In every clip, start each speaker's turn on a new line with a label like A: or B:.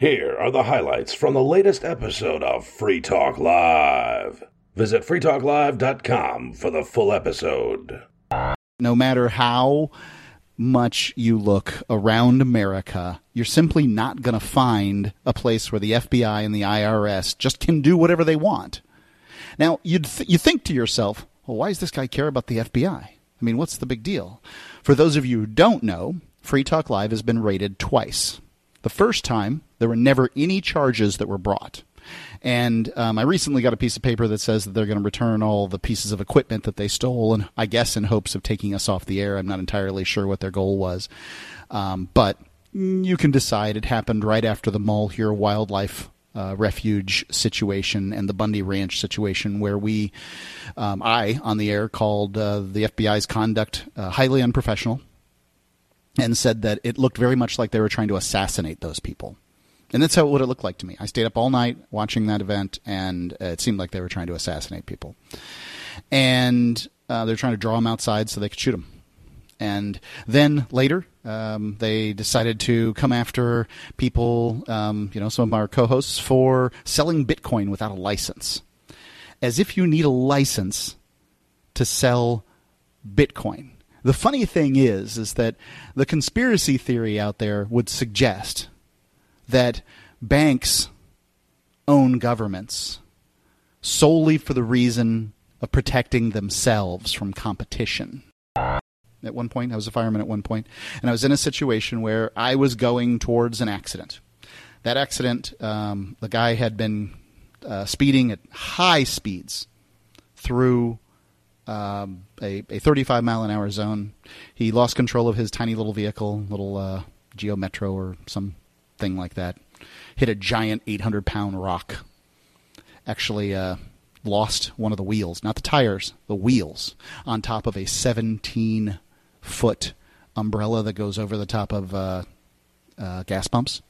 A: Here are the highlights from the latest episode of Free Talk Live. Visit freetalklive.com for the full episode.
B: No matter how much you look around America, you're simply not going to find a place where the FBI and the IRS just can do whatever they want. Now, you'd th- you think to yourself, well, why does this guy care about the FBI? I mean, what's the big deal? For those of you who don't know, Free Talk Live has been raided twice. The first time, there were never any charges that were brought. And um, I recently got a piece of paper that says that they're going to return all the pieces of equipment that they stole, and I guess in hopes of taking us off the air. I'm not entirely sure what their goal was, um, but you can decide. It happened right after the Malheur Wildlife uh, Refuge situation and the Bundy Ranch situation, where we, um, I on the air called uh, the FBI's conduct uh, highly unprofessional, and said that it looked very much like they were trying to assassinate those people. And that's how what it looked like to me. I stayed up all night watching that event, and it seemed like they were trying to assassinate people. And uh, they're trying to draw them outside so they could shoot them. And then later, um, they decided to come after people, um, you know, some of our co-hosts for selling Bitcoin without a license, as if you need a license to sell Bitcoin. The funny thing is, is that the conspiracy theory out there would suggest that banks own governments solely for the reason of protecting themselves from competition. At one point, I was a fireman at one point, and I was in a situation where I was going towards an accident. That accident, um, the guy had been uh, speeding at high speeds through um, a, a 35 mile an hour zone. He lost control of his tiny little vehicle, little uh, Geo Metro or some thing like that. Hit a giant 800 pound rock. Actually, uh, lost one of the wheels, not the tires, the wheels, on top of a 17 foot umbrella that goes over the top of uh, uh, gas pumps.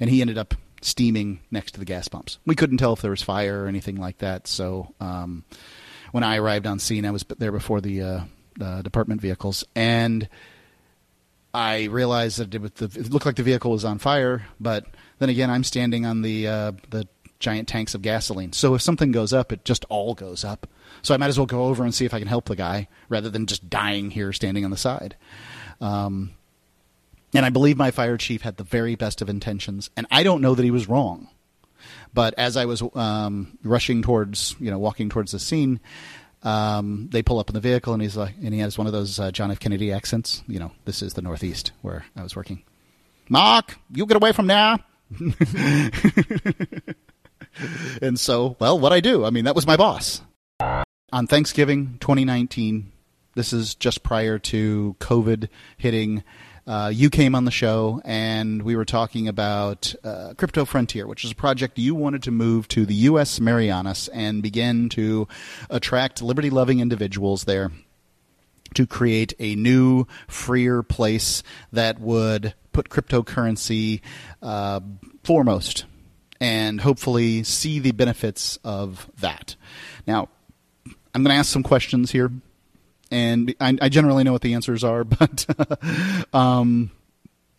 B: And he ended up steaming next to the gas pumps. We couldn't tell if there was fire or anything like that. So um, when I arrived on scene, I was there before the uh, department vehicles. And I realized that it, it, looked like the vehicle was on fire, but then again, I'm standing on the uh, the giant tanks of gasoline. So if something goes up, it just all goes up. So I might as well go over and see if I can help the guy rather than just dying here standing on the side. Um, and I believe my fire chief had the very best of intentions, and I don't know that he was wrong. But as I was um, rushing towards, you know, walking towards the scene, um, they pull up in the vehicle, and he's like, and he has one of those uh, John F. Kennedy accents. You know, this is the Northeast where I was working. Mark, you get away from there. and so, well, what I do? I mean, that was my boss. On Thanksgiving 2019, this is just prior to COVID hitting uh, you came on the show and we were talking about uh, Crypto Frontier, which is a project you wanted to move to the U.S. Marianas and begin to attract liberty loving individuals there to create a new, freer place that would put cryptocurrency uh, foremost and hopefully see the benefits of that. Now, I'm going to ask some questions here and I, I generally know what the answers are, but um,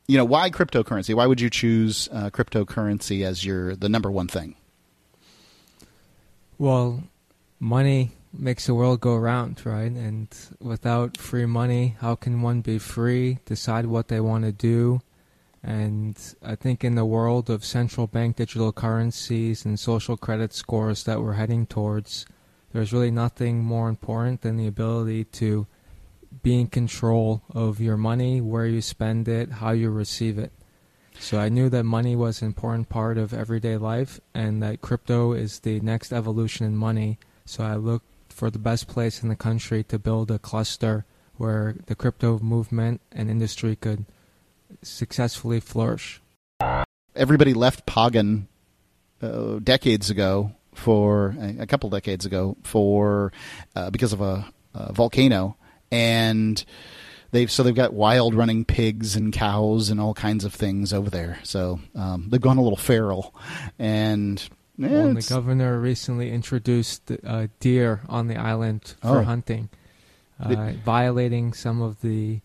B: you know, why cryptocurrency? Why would you choose uh, cryptocurrency as your the number one thing?
C: Well, money makes the world go around, right? And without free money, how can one be free, decide what they want to do? And I think in the world of central bank digital currencies and social credit scores that we're heading towards, there's really nothing more important than the ability to be in control of your money, where you spend it, how you receive it. So I knew that money was an important part of everyday life and that crypto is the next evolution in money. So I looked for the best place in the country to build a cluster where the crypto movement and industry could successfully flourish.
B: Everybody left Pagan uh, decades ago for a couple decades ago for uh, because of a, a, volcano, and they've so they've got wild running pigs and cows and all kinds of things over there. So um, they've gone a little feral, and.
C: Yeah, well, the governor recently introduced uh, deer on the island for oh. hunting, uh, violating some of the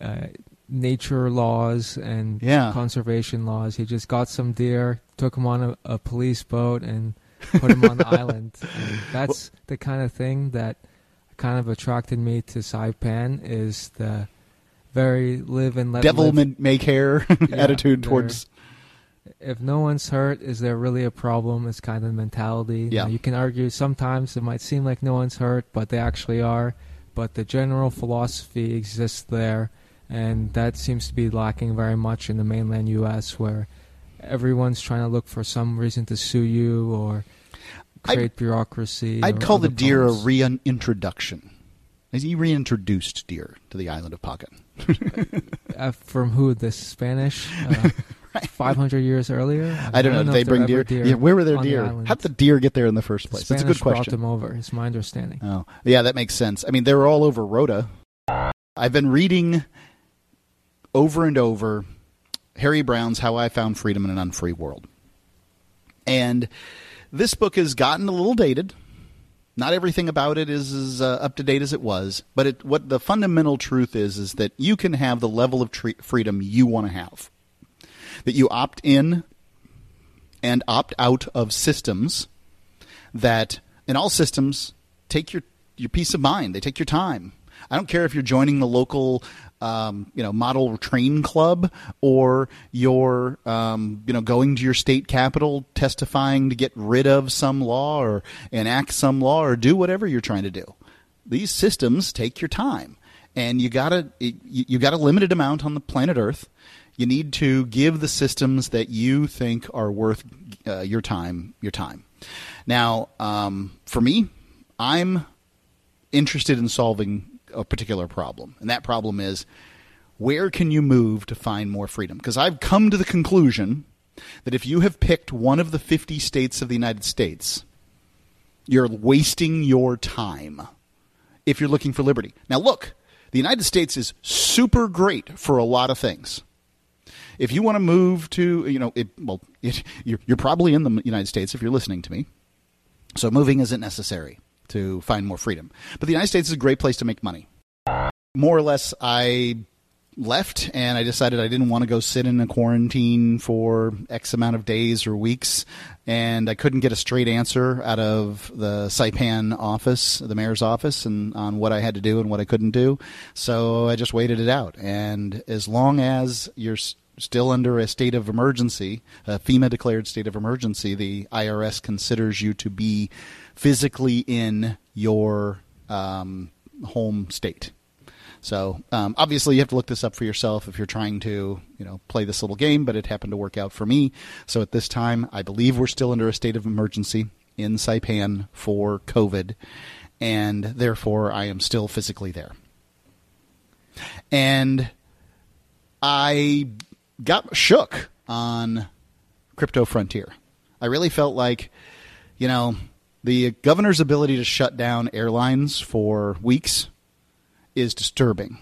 C: uh, nature laws and
B: Yeah.
C: conservation laws. He just got some deer, took them on a, a police boat, and put them on the island. And that's the kind of thing that kind of attracted me to Saipan is the very live and let
B: Devil
C: live.
B: may, care attitude towards.
C: if no one's hurt, is there really a problem? Is kind of mentality.
B: Yeah.
C: Now, you can argue sometimes it might seem like no one's hurt, but they actually are. But the general philosophy exists there, and that seems to be lacking very much in the mainland U.S., where everyone's trying to look for some reason to sue you or
B: I'd-
C: create bureaucracy.
B: I'd call the deer a reintroduction. He reintroduced deer to the island of Paca.
C: uh, from who? The Spanish. Uh, Five hundred years earlier.
B: I don't know. Did they bring
C: were
B: deer? Yeah, where were their
C: on the
B: deer? How'd the deer get there in the first place? That's a good
C: brought
B: question.
C: them over. Is my understanding.
B: Oh, yeah, that makes sense. I mean, they were all over Rota. I've been reading over and over Harry Browne's How I Found Freedom in an Unfree World. And this book has gotten a little dated. Not everything about it is as uh, up to date as it was, but it, what the fundamental truth is is that you can have the level of tre- freedom you want to have. That you opt in and opt out of systems that in all systems take your your peace of mind. They take your time. I don't care if you're joining the local, um, you know, model train club or you're, um, you know, going to your state capital testifying to get rid of some law or enact some law or do whatever you're trying to do. These systems take your time, and you gotta you, got a limited amount on the planet Earth. You need to give the systems that you think are worth uh, your time your time. Now, um, for me, I'm interested in solving a particular problem, and that problem is where can you move to find more freedom? Because I've come to the conclusion that if you have picked one of the 50 states of the United States, you're wasting your time if you're looking for liberty. Now, look, the United States is super great for a lot of things. If you want to move to, you know, it, well, it, you're, you're probably in the United States if you're listening to me. So moving isn't necessary to find more freedom. But the United States is a great place to make money. More or less, I left and I decided I didn't want to go sit in a quarantine for X amount of days or weeks. And I couldn't get a straight answer out of the Saipan office, the mayor's office, and on what I had to do and what I couldn't do. So I just waited it out. And as long as you're still under a state of emergency, a FEMA declared state of emergency, the IRS considers you to be physically in your um, home state. So um, obviously, you have to look this up for yourself if you're trying to, you know, play this little game. But it happened to work out for me. So at this time, I believe we're still under a state of emergency in Saipan for COVID, and therefore I am still physically there. And I got shook on Crypto Frontier. I really felt like, you know, the governor's ability to shut down airlines for weeks is disturbing.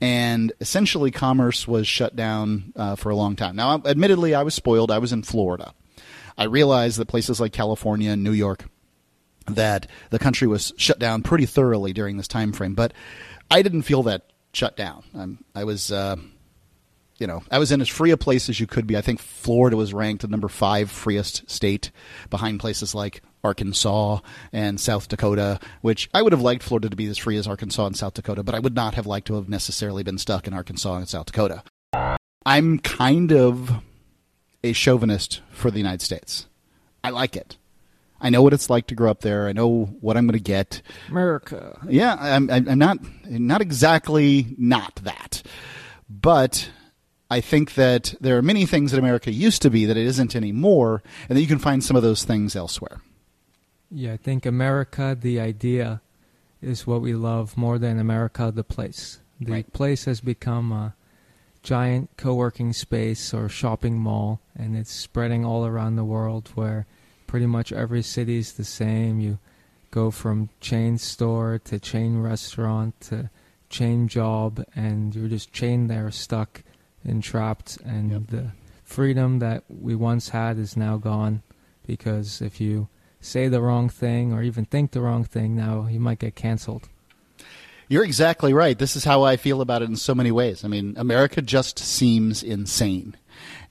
B: And essentially, commerce was shut down uh, for a long time. Now, admittedly, I was spoiled. I was in Florida. I realized that places like California and New York, that the country was shut down pretty thoroughly during this time frame. But I didn't feel that shut down. Um, I was, uh, you know, I was in as free a place as you could be. I think Florida was ranked the number five freest state, behind places like Arkansas and South Dakota. Which I would have liked Florida to be as free as Arkansas and South Dakota, but I would not have liked to have necessarily been stuck in Arkansas and South Dakota. I'm kind of a chauvinist for the United States. I like it. I know what it's like to grow up there. I know what I'm going to get.
C: America.
B: Yeah, I'm, I'm not not exactly not that, but I think that there are many things that America used to be that it isn't anymore, and that you can find some of those things elsewhere.
C: Yeah, I think America, the idea, is what we love more than America, the place. The
B: Right.
C: place has become a giant co working space or shopping mall, and it's spreading all around the world where pretty much every city is the same. You go from chain store to chain restaurant to chain job, and you're just chained there, stuck entrapped. And
B: Yep.
C: the freedom that we once had is now gone because if you say the wrong thing or even think the wrong thing now, you might get canceled.
B: You're exactly right. This is how I feel about it in so many ways. I mean, America just seems insane.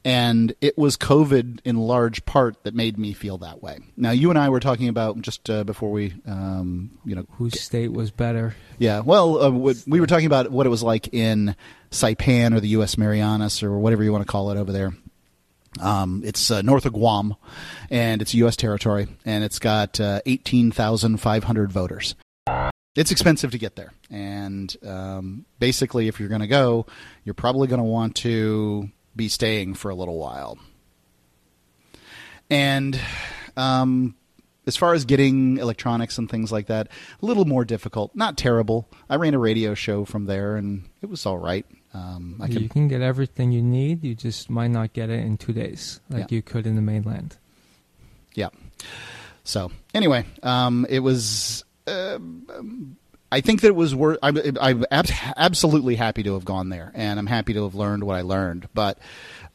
B: And it was COVID in large part that made me feel that way. Now, you and I were talking about just uh, before we, um, you know,
C: Whose state was better?
B: yeah. Well, uh, what, we were talking about what it was like in Saipan or the U.S. Marianas or whatever you want to call it over there. Um, it's uh, north of Guam, and it's U.S. territory, and it's got uh, 18,500 voters. It's expensive to get there, and um, basically, if you're going to go, you're probably going to want to be staying for a little while. And um, as far as getting electronics and things like that, a little more difficult. Not terrible. I ran a radio show from there, and it was all right. Um, I
C: you
B: can,
C: can get everything you need. You just might not get it in two days, like
B: Yeah.
C: you could in the mainland.
B: yeah. So anyway, um, it was. Uh, um, I think that it was worth. I'm, I'm abs- absolutely happy to have gone there, and I'm happy to have learned what I learned. But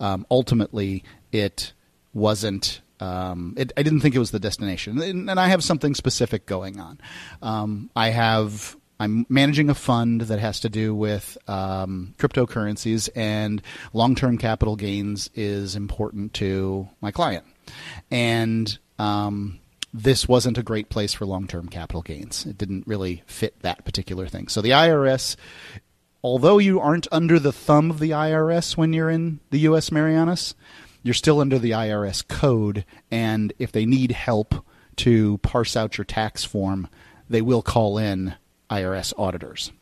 B: um, ultimately, it wasn't. Um, it, I didn't think it was the destination, and, and I have something specific going on. Um, I have. I'm managing a fund that has to do with um, cryptocurrencies, and long-term capital gains is important to my client. And um, this wasn't a great place for long-term capital gains. It didn't really fit that particular thing. So the IRS, although you aren't under the thumb of the IRS when you're in the U.S. Marianas, you're still under the IRS code. And if they need help to parse out your tax form, they will call in IRS auditors.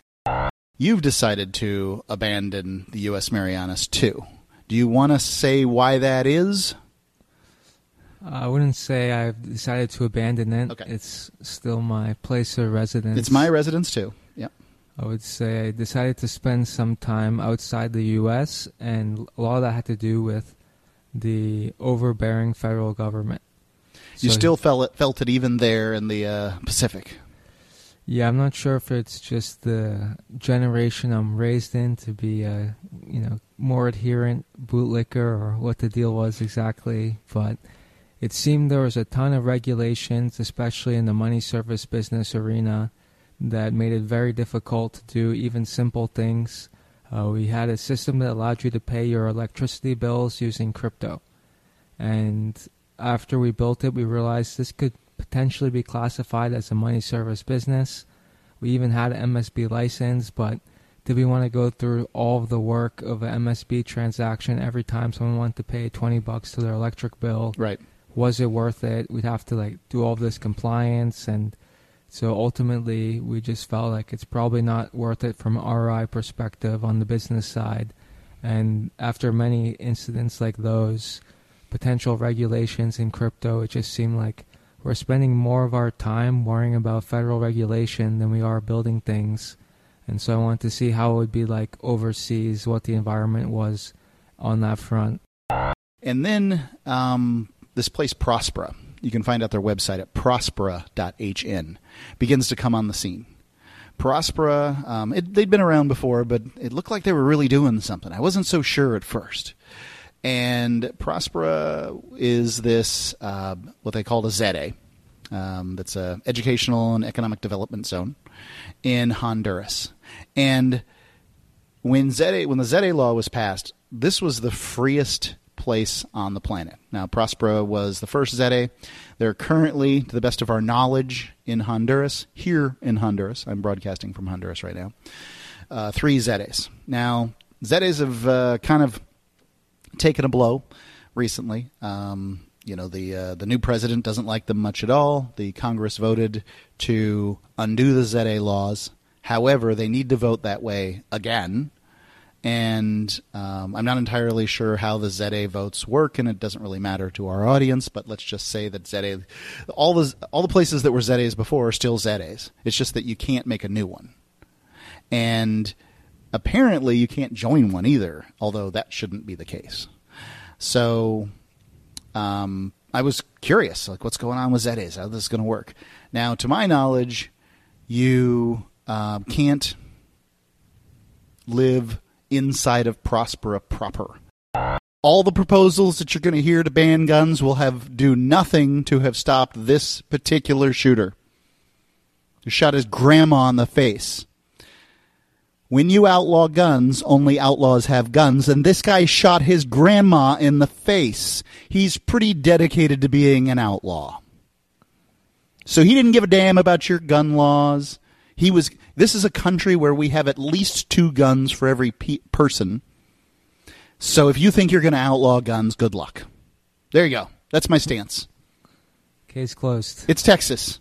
B: You've decided to abandon the U.S. Marianas too. Do you want to say why that is?
C: I wouldn't say I've decided to abandon it.
B: Okay.
C: It's still my place of residence.
B: It's my residence too. Yep.
C: I would say I decided to spend some time outside the U.S., and a lot of that had to do with the overbearing federal government.
B: You
C: So-
B: still felt it, felt it even there in the uh, Pacific.
C: Yeah, I'm not sure if it's just the generation I'm raised in to be a you know more adherent bootlicker or what the deal was exactly, but it seemed there was a ton of regulations, especially in the money service business arena, that made it very difficult to do even simple things. Uh, we had a system that allowed you to pay your electricity bills using crypto, and after we built it, we realized this could potentially be classified as a money service business. We even had an MSB license, but did we want to go through all of the work of an MSB transaction every time someone wanted to pay 20 bucks to their electric bill?
B: Right.
C: Was it worth it? We'd have to like do all this compliance and so ultimately we just felt like it's probably not worth it from RI perspective on the business side. And after many incidents like those, potential regulations in crypto, it just seemed like we're spending more of our time worrying about federal regulation than we are building things. And so I wanted to see how it would be like overseas, what the environment was on that front.
B: And then um, this place, Prospera, you can find out their website at prospera.hn, begins to come on the scene. Prospera, um, it, they'd been around before, but it looked like they were really doing something. I wasn't so sure at first. And Prospera is this, uh, what they call a ZA. Um, that's a educational and economic development zone in Honduras. And when ZA, when the ZA law was passed, this was the freest place on the planet. Now, Prospera was the first ZA. They're currently, to the best of our knowledge, in Honduras. Here in Honduras, I'm broadcasting from Honduras right now. Uh, three ZAs. Now, ZAs have uh, kind of taken a blow recently. Um, you know, the uh, the new president doesn't like them much at all. The Congress voted to undo the ZA laws. However, they need to vote that way again. And um, I'm not entirely sure how the ZA votes work, and it doesn't really matter to our audience. But let's just say that ZA, all the all the places that were ZAs before are still ZAs. It's just that you can't make a new one, and apparently you can't join one either. Although that shouldn't be the case. So um, I was curious, like, what's going on with ZAs? How this is going to work? Now, to my knowledge, you uh, can't live inside of Prospera proper. All the proposals that you're going to hear to ban guns will have do nothing to have stopped this particular shooter who shot his grandma in the face. When you outlaw guns, only outlaws have guns, and this guy shot his grandma in the face. He's pretty dedicated to being an outlaw. So he didn't give a damn about your gun laws. He was. This is a country where we have at least two guns for every pe- person. So if you think you're going to outlaw guns, good luck. There you go. That's my stance.
C: Case closed.
B: It's Texas.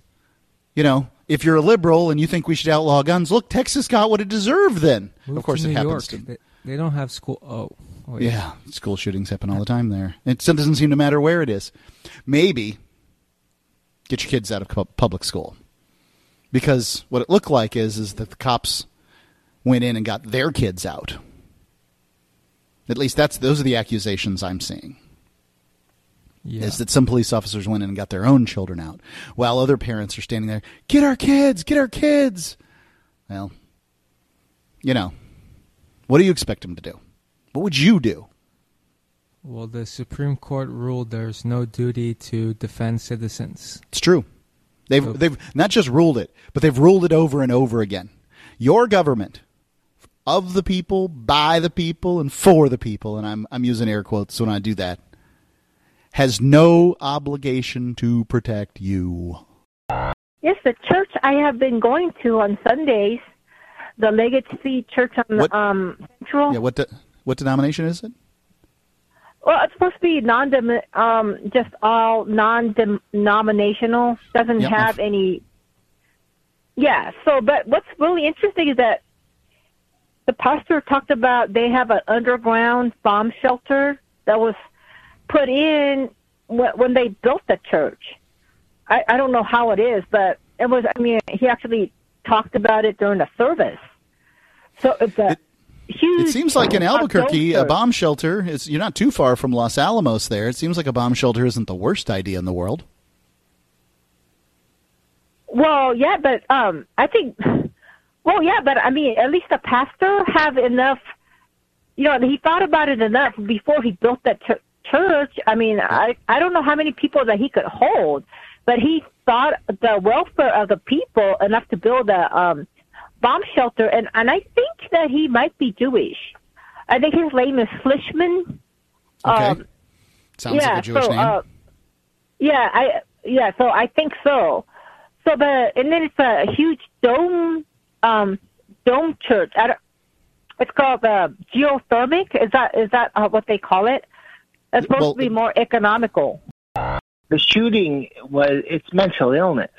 B: You know, if you're a liberal and you think we should outlaw guns, look, Texas got what it deserved. Then,
C: Move
B: of course, it
C: New
B: happens
C: York.
B: to.
C: They, they don't have school. Oh, oh wait.
B: Yeah, school shootings happen all the time there. It doesn't seem to matter where it is. Maybe get your kids out of public school because what it looked like is is that the cops went in and got their kids out. At least that's those are the accusations I'm seeing.
C: Yeah.
B: Is that some police officers went in and got their own children out, while other parents are standing there, get our kids, get our kids. Well, you know, what do you expect them to do? What would you do?
C: well, the Supreme Court ruled there's no duty to defend citizens.
B: It's true. They've
C: So-
B: they've not just ruled it, but they've ruled it over and over again. Your government of the people, by the people, and for the people, and I'm I'm using air quotes when I do that, has no obligation to protect you.
D: Yes, the church I have been going to on Sundays, the Legacy Church on
B: What-
D: um Central.
B: Yeah, what de- what denomination is it?
D: Well, it's supposed to be non um just all non-denominational. Doesn't
B: Yeah,
D: have any. Yeah. So, but what's really interesting is that the pastor talked about they have an underground bomb shelter that was put in when, they built the church. I, I don't know how it is, but it was. I mean, he actually talked about it during the service. So it's a huge.
B: It seems like in Albuquerque, a bomb shelter is you're not too far from Los Alamos there. It seems like a bomb shelter isn't the worst idea in the world.
D: Well, yeah, but um, I think, well, yeah, but I mean, at least the pastor have enough. You know, he thought about it enough before he built that ch- church. I mean, I I don't know how many people that he could hold, but he thought the welfare of the people enough to build a um bomb shelter, and and I think that he might be Jewish. I think his name is Flishman.
B: Okay,
D: Um,
B: sounds
D: yeah,
B: like a Jewish
D: so,
B: name.
D: Uh, yeah, I yeah, so I think so. So the and then it's a huge dome um dome church. I don't, it's called uh, geothermic. Is that is that uh, what they call it? It's supposed
B: Well,
D: to be more economical.
E: the shooting was it's mental illness.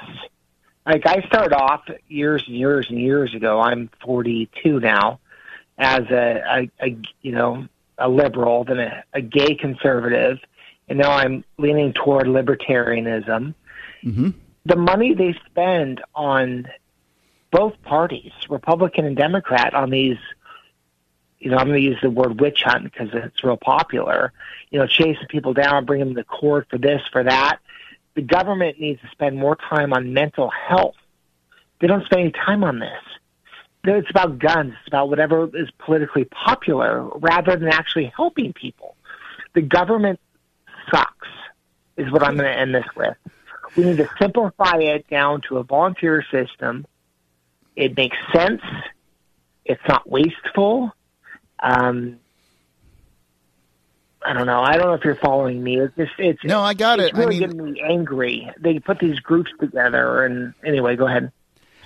E: Like I started off years and years and years ago. I'm 42 now, as a, a, a you know a liberal, then a, a gay conservative, and now I'm leaning toward libertarianism.
B: hmm
E: The money they spend on both parties, Republican and Democrat, on these. You know, I'm going to use the word witch hunt because it's real popular. You know, chasing people down, bringing them to court for this, for that the government needs to spend more time on mental health. They don't spend any time on this. It's about guns. It's about whatever is politically popular rather than actually helping people. The government sucks, is what I'm going to end this with. We need to simplify it down to a volunteer system. It makes sense. It's not wasteful. Um, I don't know. I don't know if you're following me. It's just it's
B: No, I got
E: it's
B: it. I
E: really
B: mean,
E: getting me angry. They put these groups together, and anyway, go ahead.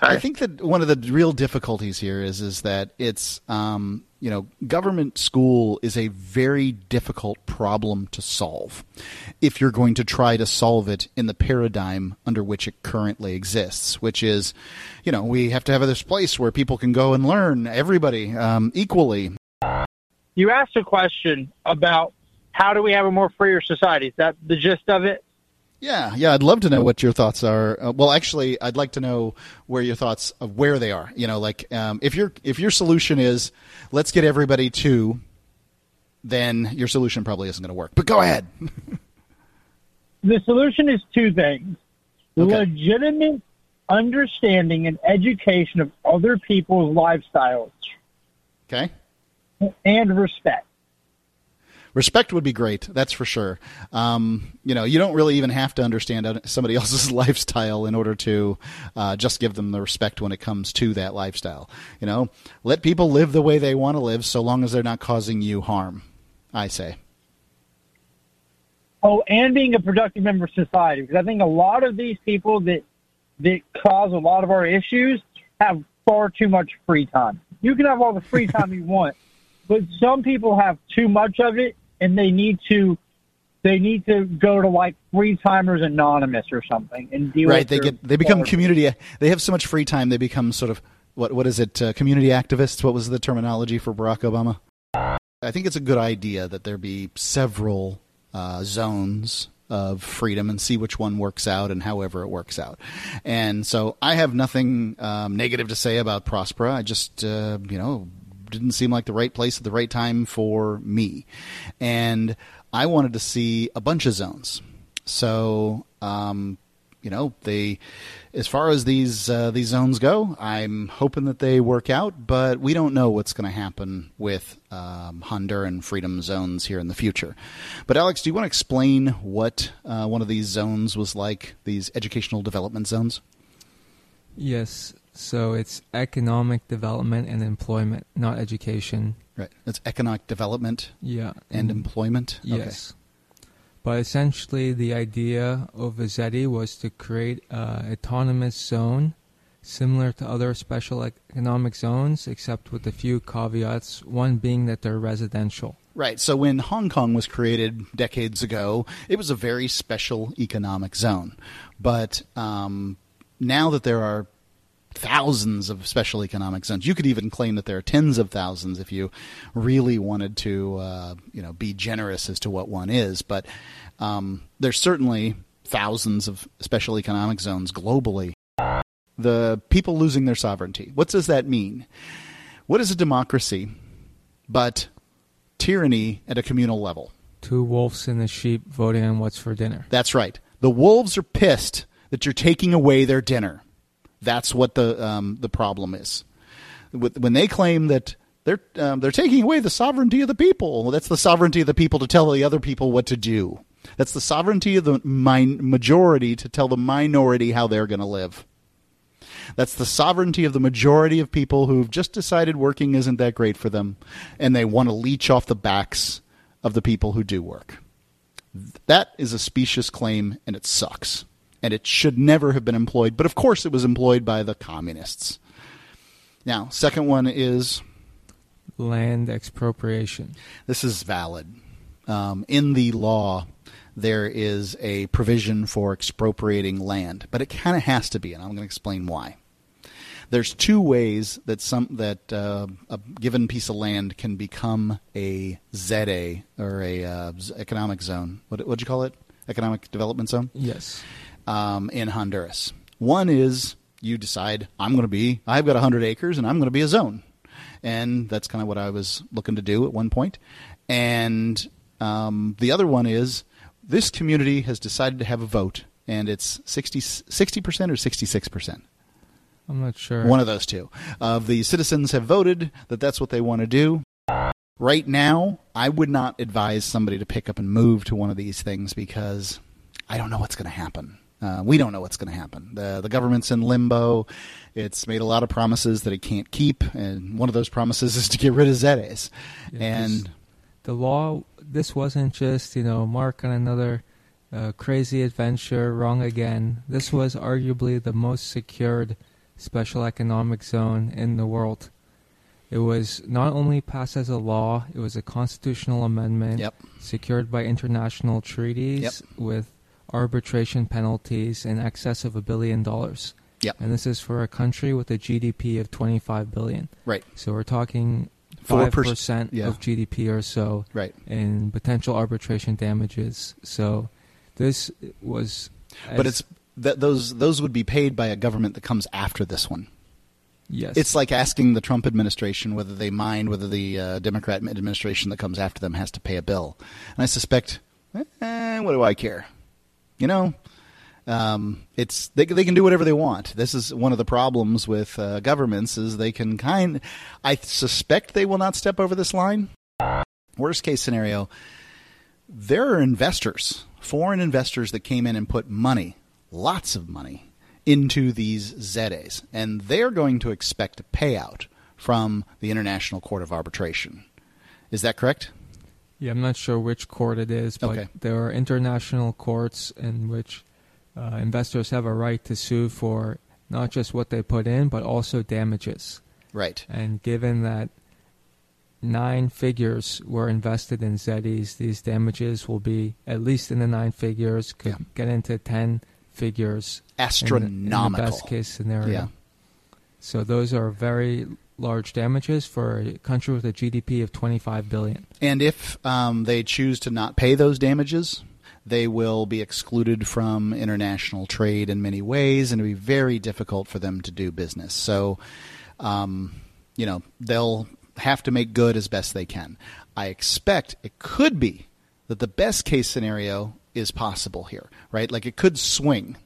E: Sorry.
B: I think that one of the real difficulties here is is that it's um, you know government school is a very difficult problem to solve if you're going to try to solve it in the paradigm under which it currently exists, which is you know we have to have this place where people can go and learn everybody um, equally.
F: You asked a question about how do we have a more freer society? Is that the gist of it?
B: Yeah, yeah, I'd love to know what your thoughts are. Uh, well, actually, I'd like to know where your thoughts of where they are. You know, like um, if your if your solution is let's get everybody to, then your solution probably isn't going to work. But go ahead.
F: The solution is two things
B: Okay.
F: legitimate understanding and education of other people's lifestyles
B: Okay.
F: And respect.
B: Respect would be great, that's for sure. Um, you know, you don't really even have to understand somebody else's lifestyle in order to uh, just give them the respect when it comes to that lifestyle. You know, let people live the way they want to live, so long as they're not causing you harm. I say.
F: Oh, and being a productive member of society, because I think a lot of these people that that cause a lot of our issues have far too much free time. You can have all the free time you want, but some people have too much of it, and they need to they need to go to like free timers anonymous or something and deal
B: right they
F: get
B: they become community they have so much free time they become sort of what what is it uh, community activists what was the terminology for barack obama i think it's a good idea that there be several uh, zones of freedom and see which one works out and however it works out. And so I have nothing um, negative to say about Prospera. I just, uh, you know, didn't seem like the right place at the right time for me. And I wanted to see a bunch of zones. So, um, you know, they, as far as these uh, these zones go, I'm hoping that they work out, but we don't know what's going to happen with um, Honduran freedom zones here in the future. But Alex, do you want to explain what uh, one of these zones was like? These educational development zones.
C: Yes. So it's economic development and employment, not education.
B: Right. It's economic development.
C: Yeah.
B: And mm employment.
C: Yes. Okay. But essentially, the idea of ZEDE was to create an autonomous zone similar to other special economic zones, except with a few caveats, one being that they're residential.
B: Right. So when Hong Kong was created decades ago, it was a very special economic zone. But um, now that there are thousands of special economic zones. You could even claim that there are tens of thousands if you really wanted to, uh, you know, be generous as to what one is. But um, there's certainly thousands of special economic zones globally. The people losing their sovereignty. What does that mean? What is a democracy but tyranny at a communal level?
C: Two wolves and a sheep voting on what's for dinner.
B: That's right. The wolves are pissed that you're taking away their dinner. That's what the um, the problem is. When they claim that they're um, they're taking away the sovereignty of the people, well, that's the sovereignty of the people to tell the other people what to do. That's the sovereignty of the min- majority to tell the minority how they're going to live. That's the sovereignty of the majority of people who've just decided working isn't that great for them, and they want to leech off the backs of the people who do work. That is a specious claim, and it sucks and it should never have been employed. But of course, it was employed by the communists. Now, second one is
C: land expropriation.
B: This is valid. Um, in the law, there is a provision for expropriating land, but it kind of has to be, and I'm going to explain why. There's two ways that some that uh, a given piece of land can become a ZA or a uh, economic zone. What would you call it? Economic development zone.
C: Yes
B: um, in Honduras. One is you decide I'm going to be I've got 100 acres and I'm going to be a zone, and that's kind of what I was looking to do at one point. And um, the other one is this community has decided to have a vote, and it's 60 percent or 66 percent.
C: I'm not sure.
B: One of those two. Of the citizens have voted that that's what they want to do. Right now, I would not advise somebody to pick up and move to one of these things because I don't know what's going to happen. Uh, we don't know what's going to happen. The the government's in limbo. It's made a lot of promises that it can't keep, and one of those promises is to get rid of ZEDEs. Yeah, and
C: the law. This wasn't just you know Mark on another uh, crazy adventure. Wrong again. This was arguably the most secured special economic zone in the world. It was not only passed as a law; it was a constitutional amendment
B: yep.
C: secured by international treaties
B: yep.
C: with arbitration penalties in excess of a billion dollars.
B: Yep.
C: And this is for a country with a GDP of 25 billion.
B: Right.
C: So we're talking 5%
B: yeah.
C: of GDP or so
B: right.
C: in potential arbitration damages. So this was
B: But it's that those those would be paid by a government that comes after this one.
C: Yes.
B: It's like asking the Trump administration whether they mind whether the uh, Democrat administration that comes after them has to pay a bill. And I suspect, eh, what do I care? You know, um, it's they they can do whatever they want. This is one of the problems with uh, governments is they can kind. I suspect they will not step over this line. Worst case scenario, there are investors, foreign investors that came in and put money, lots of money, into these ZEDEs, and they're going to expect a payout from the International Court of Arbitration. Is that correct?
C: Yeah, I'm not sure which court it is, but
B: Okay.
C: there are international courts in which uh, investors have a right to sue for not just what they put in, but also damages.
B: Right.
C: And given that nine figures were invested in ZEDEs, these damages will be at least in the nine figures, could
B: Yeah.
C: get into 10 figures. in
B: Astronomical.
C: In the best case scenario.
B: Yeah.
C: So those are very large damages for a country with a GDP of 25 billion.
B: And if um, they choose to not pay those damages, they will be excluded from international trade in many ways, and it'll be very difficult for them to do business. So, um, you know, they'll have to make good as best they can. I expect it could be that the best case scenario is possible here, right? Like it could swing.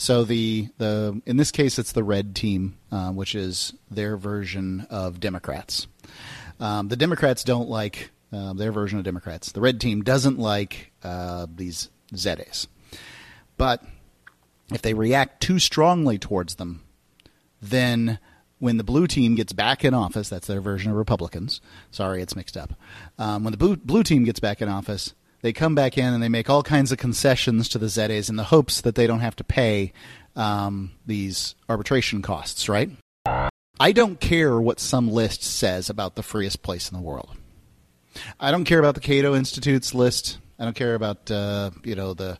B: So the the in this case it's the red team, uh, which is their version of Democrats. Um, the Democrats don't like uh, their version of Democrats. The red team doesn't like uh, these ZEDEs. But if they react too strongly towards them, then when the blue team gets back in office, that's their version of Republicans. Sorry, it's mixed up. Um, when the blue, blue team gets back in office, they come back in and they make all kinds of concessions to the ZEDEs in the hopes that they don't have to pay um, these arbitration costs, right? I don't care what some list says about the freest place in the world. I don't care about the Cato Institute's list. I don't care about uh, you know the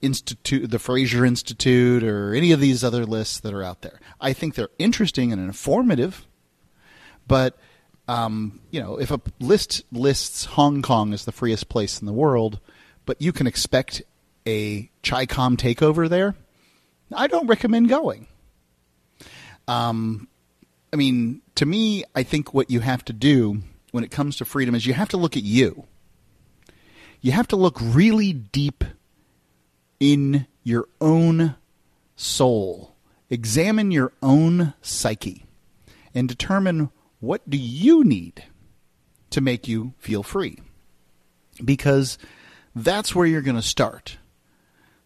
B: institute, the Fraser Institute, or any of these other lists that are out there. I think they're interesting and informative, but um, you know, if a list lists Hong Kong as the freest place in the world, but you can expect a Chi-Com takeover there, I don't recommend going. Um, I mean, to me, I think what you have to do when it comes to freedom is you have to look at you. You have to look really deep in your own soul. Examine your own psyche and determine what do you need to make you feel free. Because that's where you're going to start.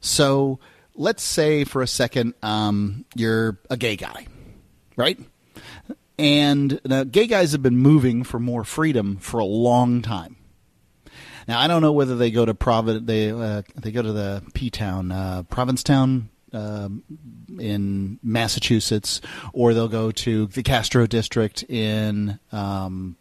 B: So let's say for a second um, you're a gay guy, right? And now, gay guys have been moving for more freedom for a long time. Now, I don't know whether they go to Provid, they uh, they go to the P town, uh, Provincetown, um, in Massachusetts, or they'll go to the Castro district in um,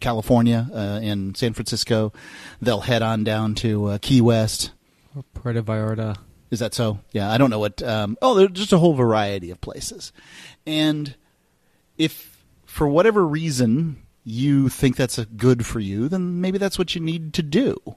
B: California, uh, in San Francisco. They'll head on down to uh, Key West.
C: Or Puerto Vallarta.
B: Is that so? Yeah, I don't know what. Um, oh, there's just a whole variety of places, and if for whatever reason you think that's a good for you, then maybe that's what you need to do.